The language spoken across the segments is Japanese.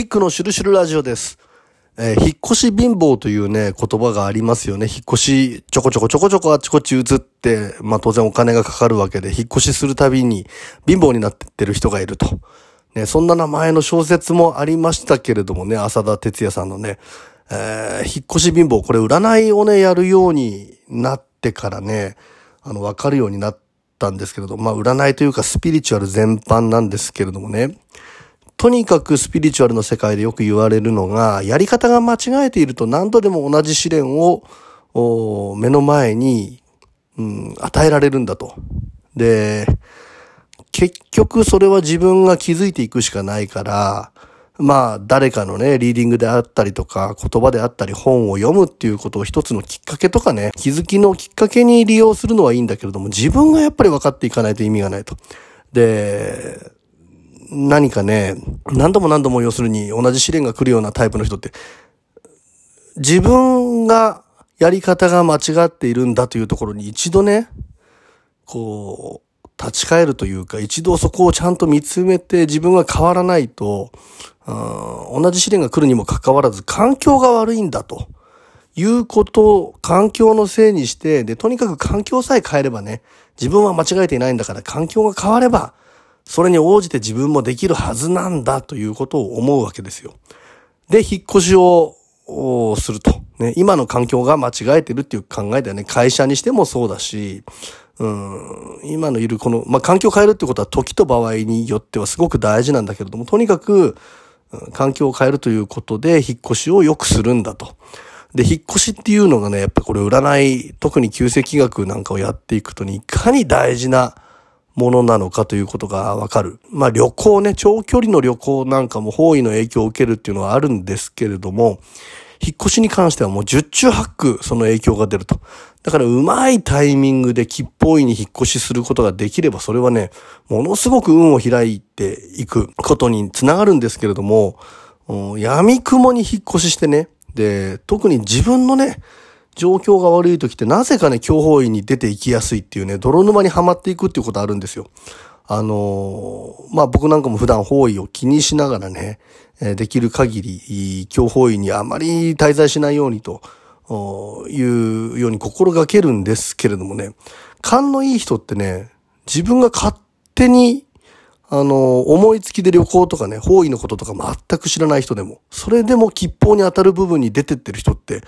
キックのシュルシュルラジオです。えー、引っ越し貧乏というね、言葉がありますよね。引っ越し、ちょこちょこちょこちょこあちこち移って、まあ当然お金がかかるわけで、引っ越しするたびに貧乏になってってる人がいると。ね、そんな名前の小説もありましたけれどもね、浅田哲也さんのね、えー、引っ越し貧乏、これ占いをね、やるようになってからね、あの、わかるようになったんですけれど、まあ占いというかスピリチュアル全般なんですけれどもね、とにかくスピリチュアルの世界でよく言われるのが、やり方が間違えていると何度でも同じ試練を目の前に、うん、与えられるんだと。で、結局それは自分が気づいていくしかないから、まあ、誰かのね、リーディングであったりとか、言葉であったり、本を読むっていうことを一つのきっかけとかね、気づきのきっかけに利用するのはいいんだけれども、自分がやっぱり分かっていかないと意味がないと。で、何かね、何度も何度も要するに同じ試練が来るようなタイプの人って、自分がやり方が間違っているんだというところに一度ね、こう、立ち返るというか、一度そこをちゃんと見つめて自分が変わらないと、同じ試練が来るにもかかわらず環境が悪いんだと。いうことを環境のせいにして、で、とにかく環境さえ変えればね、自分は間違えていないんだから環境が変われば、それに応じて自分もできるはずなんだということを思うわけですよ。で、引っ越しをすると。ね、今の環境が間違えてるっていう考えではね、会社にしてもそうだし、うん、今のいるこの、まあ、環境を変えるってことは時と場合によってはすごく大事なんだけれども、とにかく、環境を変えるということで引っ越しを良くするんだと。で、引っ越しっていうのがね、やっぱこれ占い、特に旧石器学なんかをやっていくとね、いかに大事なものなのかということがわかる。まあ旅行ね、長距離の旅行なんかも方位の影響を受けるっていうのはあるんですけれども、引っ越しに関してはもう十中八九その影響が出ると。だからうまいタイミングで吉報位に引っ越しすることができればそれはね、ものすごく運を開いていくことにつながるんですけれども、闇雲に引っ越ししてね、で、特に自分のね、状況が悪い時ってなぜかね、強法院に出ていきやすいっていうね、泥沼にはまっていくっていうことあるんですよ。あのー、まあ、僕なんかも普段方位を気にしながらね、できる限り、強法院にあまり滞在しないようにというように心がけるんですけれどもね、勘のいい人ってね、自分が勝手にあの、思いつきで旅行とかね、方位のこととか全く知らない人でも、それでも吉報に当たる部分に出てってる人って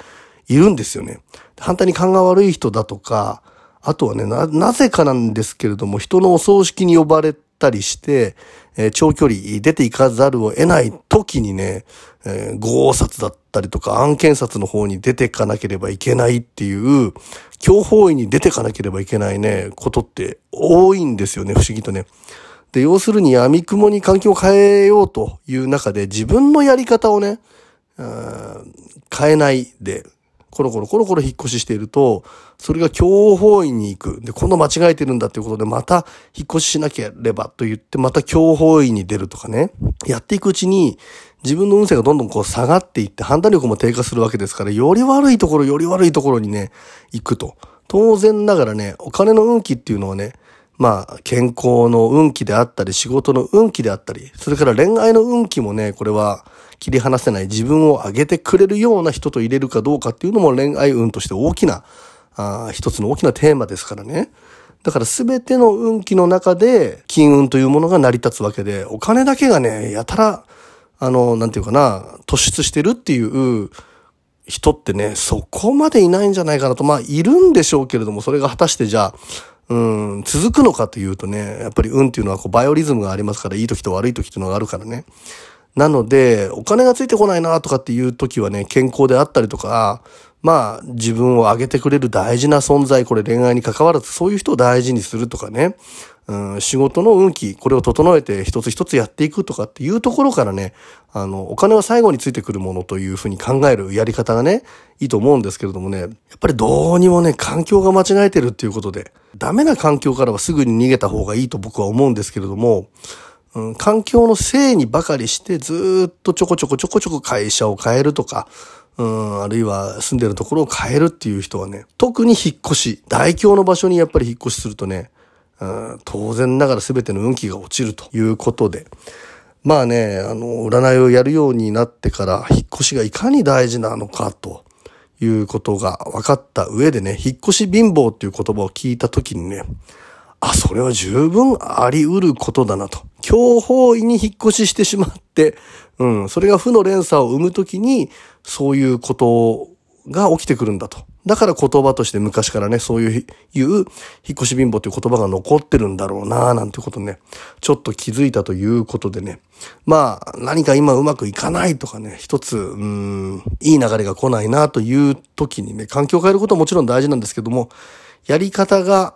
いるんですよね。反対に勘が悪い人だとか、あとはね、な、なぜかなんですけれども、人のお葬式に呼ばれたりして、えー、長距離出ていかざるを得ない時にね、えー、合札だったりとか案件札の方に出てかなければいけないっていう、強法位に出てかなければいけないね、ことって多いんですよね、不思議とね。で、要するに闇雲に環境を変えようという中で自分のやり方をね、変えないで、コロコロコロコロ引っ越ししていると、それが強法院に行く。で、今度間違えてるんだっていうことで、また引っ越ししなければと言って、また強法院に出るとかね。やっていくうちに、自分の運勢がどんどんこう下がっていって、判断力も低下するわけですから、より悪いところ、より悪いところにね、行くと。当然ながらね、お金の運気っていうのはね、まあ、健康の運気であったり、仕事の運気であったり、それから恋愛の運気もね、これは切り離せない自分を上げてくれるような人と入れるかどうかっていうのも恋愛運として大きな、あ一つの大きなテーマですからね。だから全ての運気の中で金運というものが成り立つわけで、お金だけがね、やたら、あの、なんていうかな、突出してるっていう人ってね、そこまでいないんじゃないかなと、まあ、いるんでしょうけれども、それが果たしてじゃあ、うん、続くのかというとね、やっぱり運っていうのはこうバイオリズムがありますから、いい時と悪い時っていうのがあるからね。なので、お金がついてこないなとかっていう時はね、健康であったりとか、まあ、自分を上げてくれる大事な存在、これ恋愛に関わらず、そういう人を大事にするとかね、うん、仕事の運気、これを整えて一つ一つやっていくとかっていうところからね、あの、お金は最後についてくるものというふうに考えるやり方がね、いいと思うんですけれどもね、やっぱりどうにもね、環境が間違えてるっていうことで、ダメな環境からはすぐに逃げた方がいいと僕は思うんですけれども、うん、環境のせいにばかりしてずっとちょこちょこちょこちょこ会社を変えるとか、うん、あるいは住んでるところを変えるっていう人はね、特に引っ越し、大凶の場所にやっぱり引っ越しするとね、当然ながら全ての運気が落ちるということで、まあね、あの、占いをやるようになってから、引っ越しがいかに大事なのかと。いうことが分かった上でね、引っ越し貧乏っていう言葉を聞いた時にね、あ、それは十分あり得ることだなと。強方位に引っ越ししてしまって、うん、それが負の連鎖を生むときに、そういうことが起きてくるんだと。だから言葉として昔からね、そういう、いう、引っ越し貧乏という言葉が残ってるんだろうなぁなんてことね、ちょっと気づいたということでね。まあ、何か今うまくいかないとかね、一つ、うん、いい流れが来ないなという時にね、環境を変えることはもちろん大事なんですけども、やり方が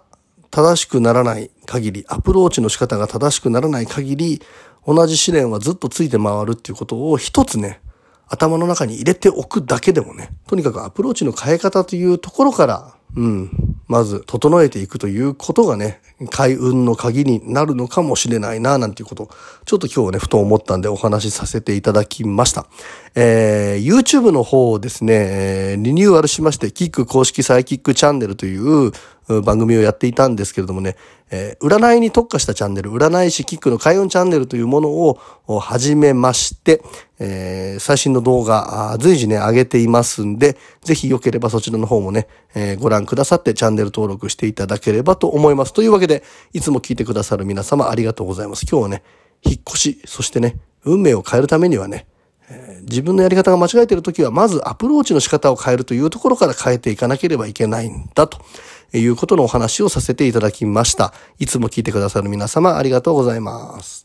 正しくならない限り、アプローチの仕方が正しくならない限り、同じ試練はずっとついて回るっていうことを一つね、頭の中に入れておくだけでもね、とにかくアプローチの変え方というところから、うん、まず整えていくということがね、開運の鍵になるのかもしれないな、なんていうこと、ちょっと今日ね、ふと思ったんでお話しさせていただきました。えー、YouTube の方をですね、リニューアルしまして、キック公式サイキックチャンネルという番組をやっていたんですけれどもね、えー、占いに特化したチャンネル、占い師キックの開運チャンネルというものを始めまして、えー、最新の動画、随時ね、上げていますんで、ぜひ良ければそちらの方もね、えー、ご覧くださってチャンネル登録していただければと思います。というわけで、いつも聞いてくださる皆様ありがとうございます。今日はね、引っ越し、そしてね、運命を変えるためにはね、自分のやり方が間違えているときは、まずアプローチの仕方を変えるというところから変えていかなければいけないんだと。いうことのお話をさせていただきました。いつも聞いてくださる皆様ありがとうございます。